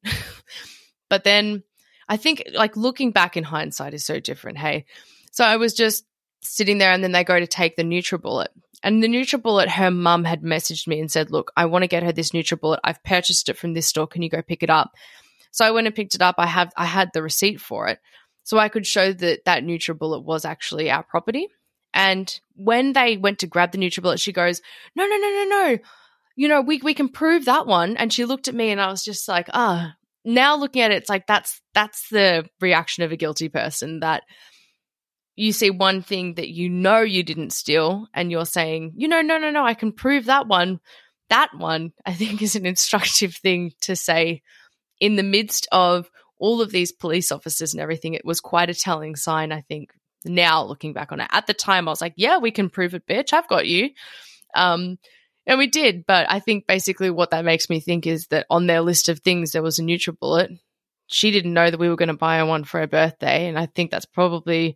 (laughs) but then I think like looking back in hindsight is so different. Hey, so I was just sitting there and then they go to take the NutriBullet and the NutriBullet, her mum had messaged me and said, "Look, I want to get her this NutriBullet. I've purchased it from this store. Can you go pick it up?" So I went and picked it up. I have I had the receipt for it, so I could show that that NutriBullet was actually our property. And when they went to grab the NutriBullet, she goes, "No, no, no, no, no. You know, we we can prove that one." And she looked at me, and I was just like, "Ah." Now looking at it, it's like that's that's the reaction of a guilty person that you see one thing that you know you didn't steal and you're saying, you know, no, no, no, I can prove that one. That one, I think, is an instructive thing to say in the midst of all of these police officers and everything. It was quite a telling sign, I think, now looking back on it. At the time, I was like, yeah, we can prove it, bitch. I've got you. Um, And we did, but I think basically what that makes me think is that on their list of things there was a NutriBullet. She didn't know that we were going to buy her one for her birthday, and I think that's probably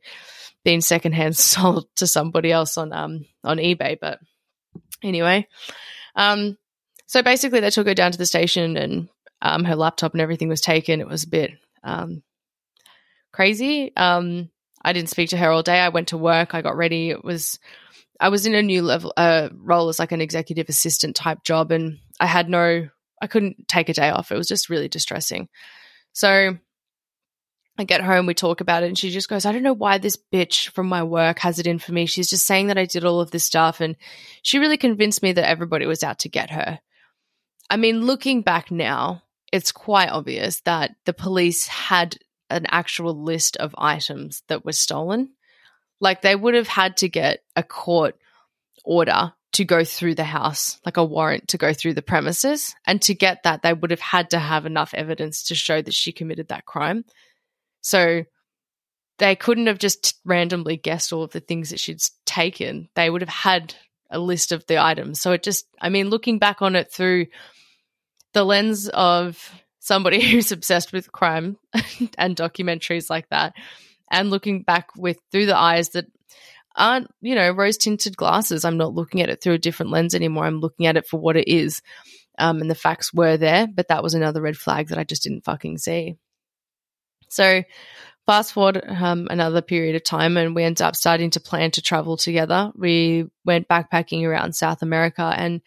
been secondhand (laughs) sold to somebody else on um on eBay. But anyway, um, so basically they took her down to the station, and um, her laptop and everything was taken. It was a bit um crazy. Um, I didn't speak to her all day. I went to work. I got ready. It was I was in a new level uh, role as like an executive assistant type job, and I had no, I couldn't take a day off. It was just really distressing. So I get home, we talk about it, and she just goes, I don't know why this bitch from my work has it in for me. She's just saying that I did all of this stuff, and she really convinced me that everybody was out to get her. I mean, looking back now, it's quite obvious that the police had an actual list of items that were stolen like they would have had to get a court order to go through the house, like a warrant to go through the premises. And to get that, they would have had to have enough evidence to show that she committed that crime. So they couldn't have just randomly guessed all of the things that she'd taken. They would have had a list of the items. So it just, I mean, looking back on it through the lens of somebody (laughs) who's obsessed with crime (laughs) and documentaries like that, and looking back with through the eyes that aren't, you know, rose tinted glasses. I'm not looking at it through a different lens anymore. I'm looking at it for what it is. Um, and the facts were there, but that was another red flag that I just didn't fucking see. So, fast forward um, another period of time, and we ended up starting to plan to travel together. We went backpacking around South America, and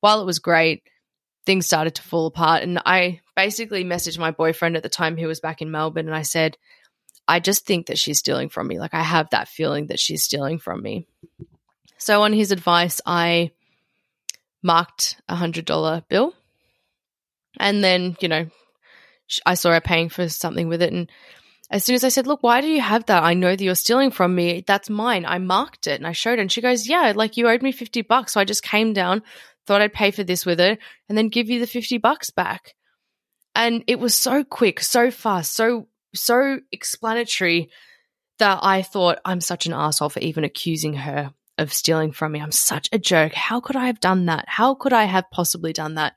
while it was great, things started to fall apart. And I basically messaged my boyfriend at the time, who was back in Melbourne, and I said, I just think that she's stealing from me. Like I have that feeling that she's stealing from me. So on his advice, I marked a hundred dollar bill, and then you know, I saw her paying for something with it, and as soon as I said, "Look, why do you have that? I know that you're stealing from me. That's mine." I marked it and I showed her, and she goes, "Yeah, like you owed me fifty bucks, so I just came down, thought I'd pay for this with it, and then give you the fifty bucks back." And it was so quick, so fast, so so explanatory that I thought I'm such an asshole for even accusing her of stealing from me. I'm such a jerk. How could I have done that? How could I have possibly done that?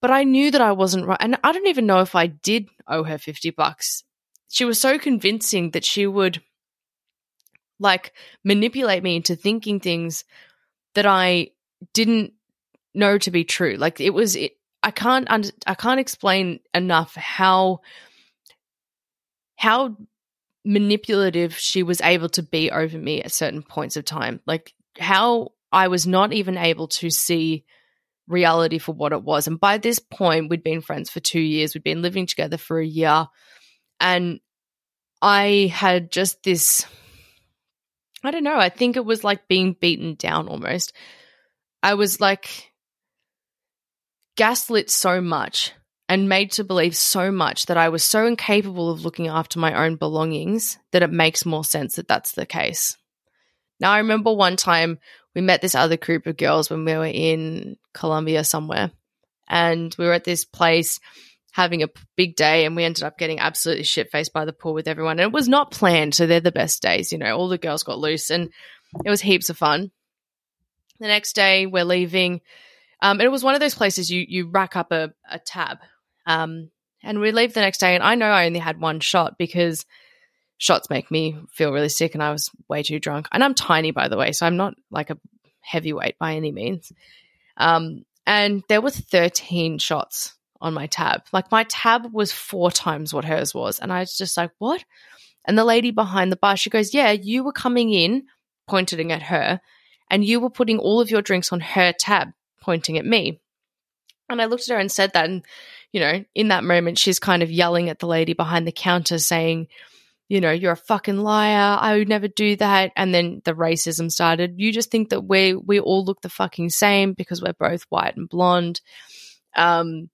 But I knew that I wasn't right. And I don't even know if I did owe her 50 bucks. She was so convincing that she would like manipulate me into thinking things that I didn't know to be true. Like it was it, I can't under, I can't explain enough how how manipulative she was able to be over me at certain points of time. Like how I was not even able to see reality for what it was. And by this point, we'd been friends for two years, we'd been living together for a year. And I had just this I don't know, I think it was like being beaten down almost. I was like gaslit so much and made to believe so much that I was so incapable of looking after my own belongings that it makes more sense that that's the case. Now, I remember one time we met this other group of girls when we were in Colombia somewhere, and we were at this place having a big day, and we ended up getting absolutely shit faced by the pool with everyone. And it was not planned, so they're the best days. You know, all the girls got loose, and it was heaps of fun. The next day, we're leaving. Um, and it was one of those places you you rack up a, a tab um, and we leave the next day, and I know I only had one shot because shots make me feel really sick, and I was way too drunk. And I'm tiny, by the way, so I'm not like a heavyweight by any means. Um, and there were 13 shots on my tab. Like my tab was four times what hers was, and I was just like, "What?" And the lady behind the bar, she goes, "Yeah, you were coming in, pointing at her, and you were putting all of your drinks on her tab, pointing at me." And I looked at her and said that, and you know, in that moment, she's kind of yelling at the lady behind the counter saying, you know, you're a fucking liar. I would never do that. And then the racism started. You just think that we we all look the fucking same because we're both white and blonde. Um,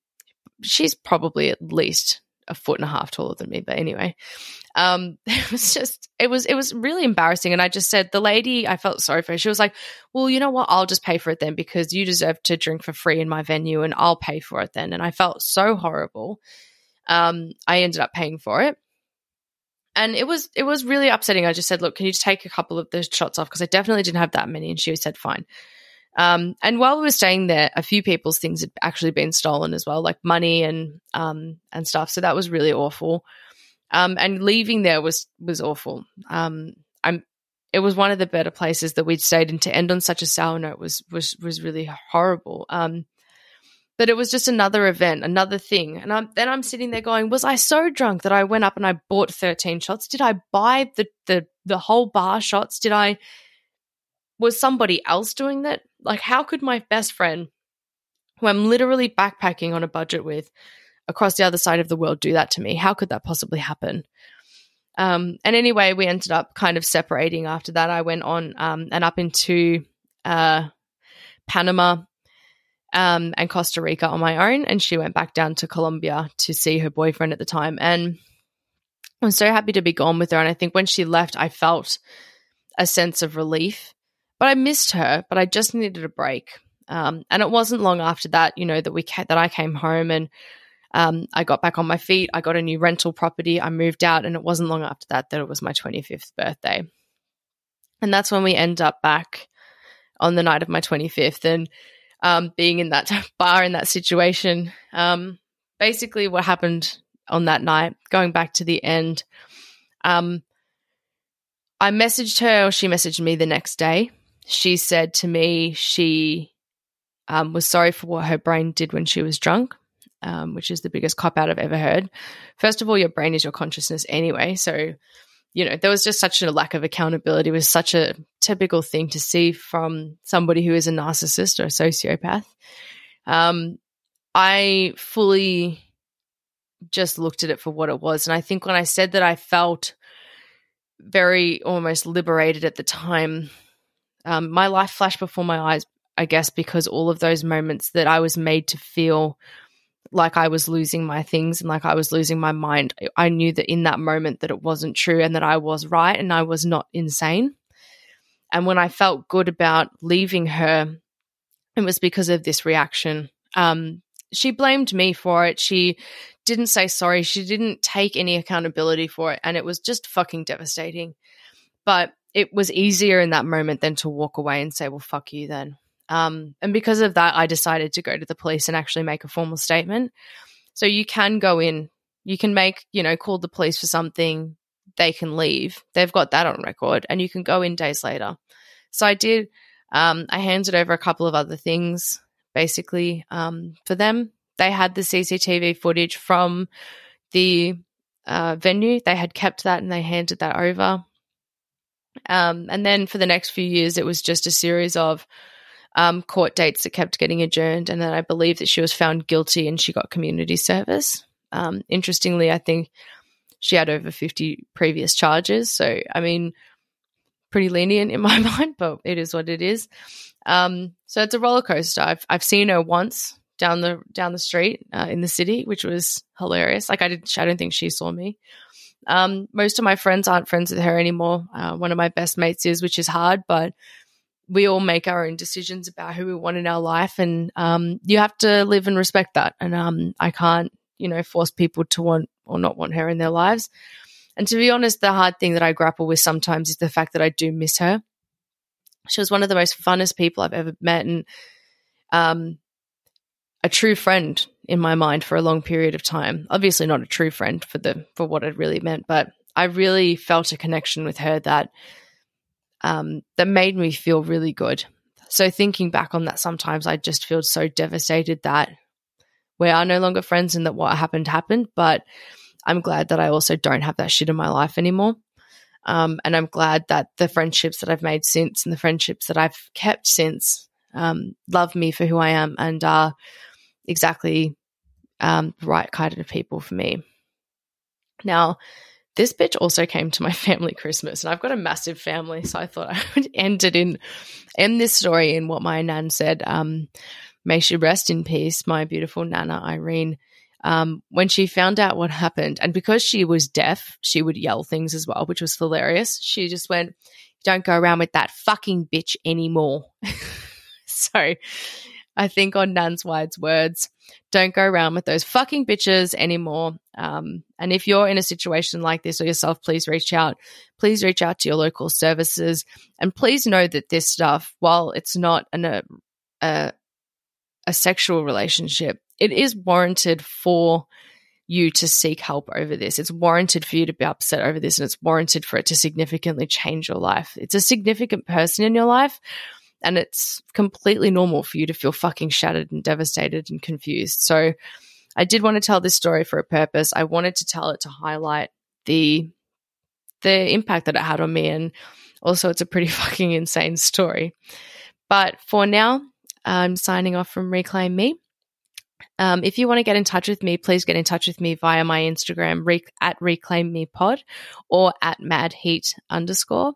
she's probably at least a foot and a half taller than me, but anyway, um, (laughs) it was just it was it was really embarrassing. And I just said the lady I felt sorry for. She was like, "Well, you know what? I'll just pay for it then because you deserve to drink for free in my venue, and I'll pay for it then." And I felt so horrible. Um, I ended up paying for it. And it was it was really upsetting. I just said, "Look, can you just take a couple of the shots off because I definitely didn't have that many." And she said, "Fine." Um, and while we were staying there, a few people's things had actually been stolen as well, like money and um, and stuff. So that was really awful. Um, and leaving there was was awful. Um, I'm. It was one of the better places that we'd stayed, and to end on such a sour note was was was really horrible. Um, but it was just another event, another thing. And I'm, then I'm sitting there going, was I so drunk that I went up and I bought 13 shots? Did I buy the the the whole bar shots? Did I was somebody else doing that? Like, how could my best friend, who I'm literally backpacking on a budget with across the other side of the world, do that to me? How could that possibly happen? Um, and anyway, we ended up kind of separating after that. I went on um, and up into uh, Panama um, and Costa Rica on my own, and she went back down to Colombia to see her boyfriend at the time. And I'm so happy to be gone with her. And I think when she left, I felt a sense of relief but I missed her, but I just needed a break. Um, and it wasn't long after that, you know, that we ca- that I came home and um, I got back on my feet. I got a new rental property. I moved out, and it wasn't long after that that it was my 25th birthday. And that's when we end up back on the night of my 25th and um, being in that (laughs) bar in that situation. Um, basically, what happened on that night, going back to the end, um, I messaged her, or she messaged me the next day she said to me she um, was sorry for what her brain did when she was drunk, um, which is the biggest cop out I've ever heard. First of all, your brain is your consciousness anyway. So, you know, there was just such a lack of accountability. It was such a typical thing to see from somebody who is a narcissist or a sociopath. Um, I fully just looked at it for what it was. And I think when I said that I felt very almost liberated at the time, um, my life flashed before my eyes, I guess, because all of those moments that I was made to feel like I was losing my things and like I was losing my mind, I knew that in that moment that it wasn't true and that I was right and I was not insane. And when I felt good about leaving her, it was because of this reaction. Um, she blamed me for it. She didn't say sorry. She didn't take any accountability for it. And it was just fucking devastating. But it was easier in that moment than to walk away and say, well, fuck you then. Um, and because of that, I decided to go to the police and actually make a formal statement. So you can go in, you can make, you know, call the police for something, they can leave. They've got that on record, and you can go in days later. So I did. Um, I handed over a couple of other things basically um, for them. They had the CCTV footage from the uh, venue. They had kept that and they handed that over. Um, and then for the next few years, it was just a series of um, court dates that kept getting adjourned. And then I believe that she was found guilty and she got community service. Um, interestingly, I think she had over 50 previous charges. So, I mean, pretty lenient in (laughs) my mind, but it is what it is. Um, so it's a roller coaster. I've, I've seen her once down the down the street uh, in the city, which was hilarious. Like I didn't, I don't think she saw me. Um, most of my friends aren't friends with her anymore. Uh, one of my best mates is, which is hard, but we all make our own decisions about who we want in our life, and um, you have to live and respect that. And um, I can't, you know, force people to want or not want her in their lives. And to be honest, the hard thing that I grapple with sometimes is the fact that I do miss her. She was one of the most funnest people I've ever met, and um, a true friend in my mind for a long period of time. Obviously not a true friend for the for what it really meant, but I really felt a connection with her that um, that made me feel really good. So thinking back on that, sometimes I just feel so devastated that we are no longer friends and that what happened happened. But I'm glad that I also don't have that shit in my life anymore. Um, and I'm glad that the friendships that I've made since and the friendships that I've kept since um, love me for who I am and are exactly um, the right kind of people for me. Now, this bitch also came to my (laughs) family Christmas, and I've got a massive family, so I thought (laughs) I would end it in end this story in what my nan said. Um, may she rest in peace, my beautiful nana Irene. Um, when she found out what happened, and because she was deaf, she would yell things as well, which was hilarious. She just went, "Don't go around with that fucking bitch anymore." (laughs) so I think on Nan's wise words, don't go around with those fucking bitches anymore. Um, and if you're in a situation like this or yourself, please reach out. Please reach out to your local services. And please know that this stuff, while it's not an, a a a sexual relationship, it is warranted for you to seek help over this. It's warranted for you to be upset over this, and it's warranted for it to significantly change your life. It's a significant person in your life, and it's completely normal for you to feel fucking shattered and devastated and confused. So, I did want to tell this story for a purpose. I wanted to tell it to highlight the the impact that it had on me, and also it's a pretty (laughs) fucking insane story. But for now, I'm signing off from Reclaim Me. Um, if you want to get in touch with me, please get in touch with me via my Instagram rec- at Reclaim Me Pod or at Mad Heat underscore.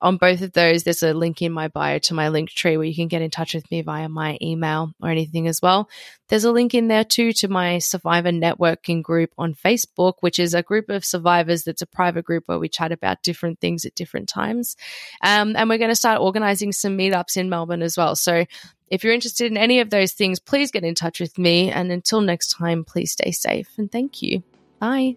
On both of those, there's a link in my bio to my Linktree where you can get in touch with me via my email or anything as well. There's a link in there too to my survivor networking group on Facebook, which is a group of survivors that's a private group where we chat about different things at different times. Um, and we're going to start organizing some meetups in Melbourne as well. So if you're interested in any of those things, please get in touch with me. And until next time, please stay safe and thank you. Bye.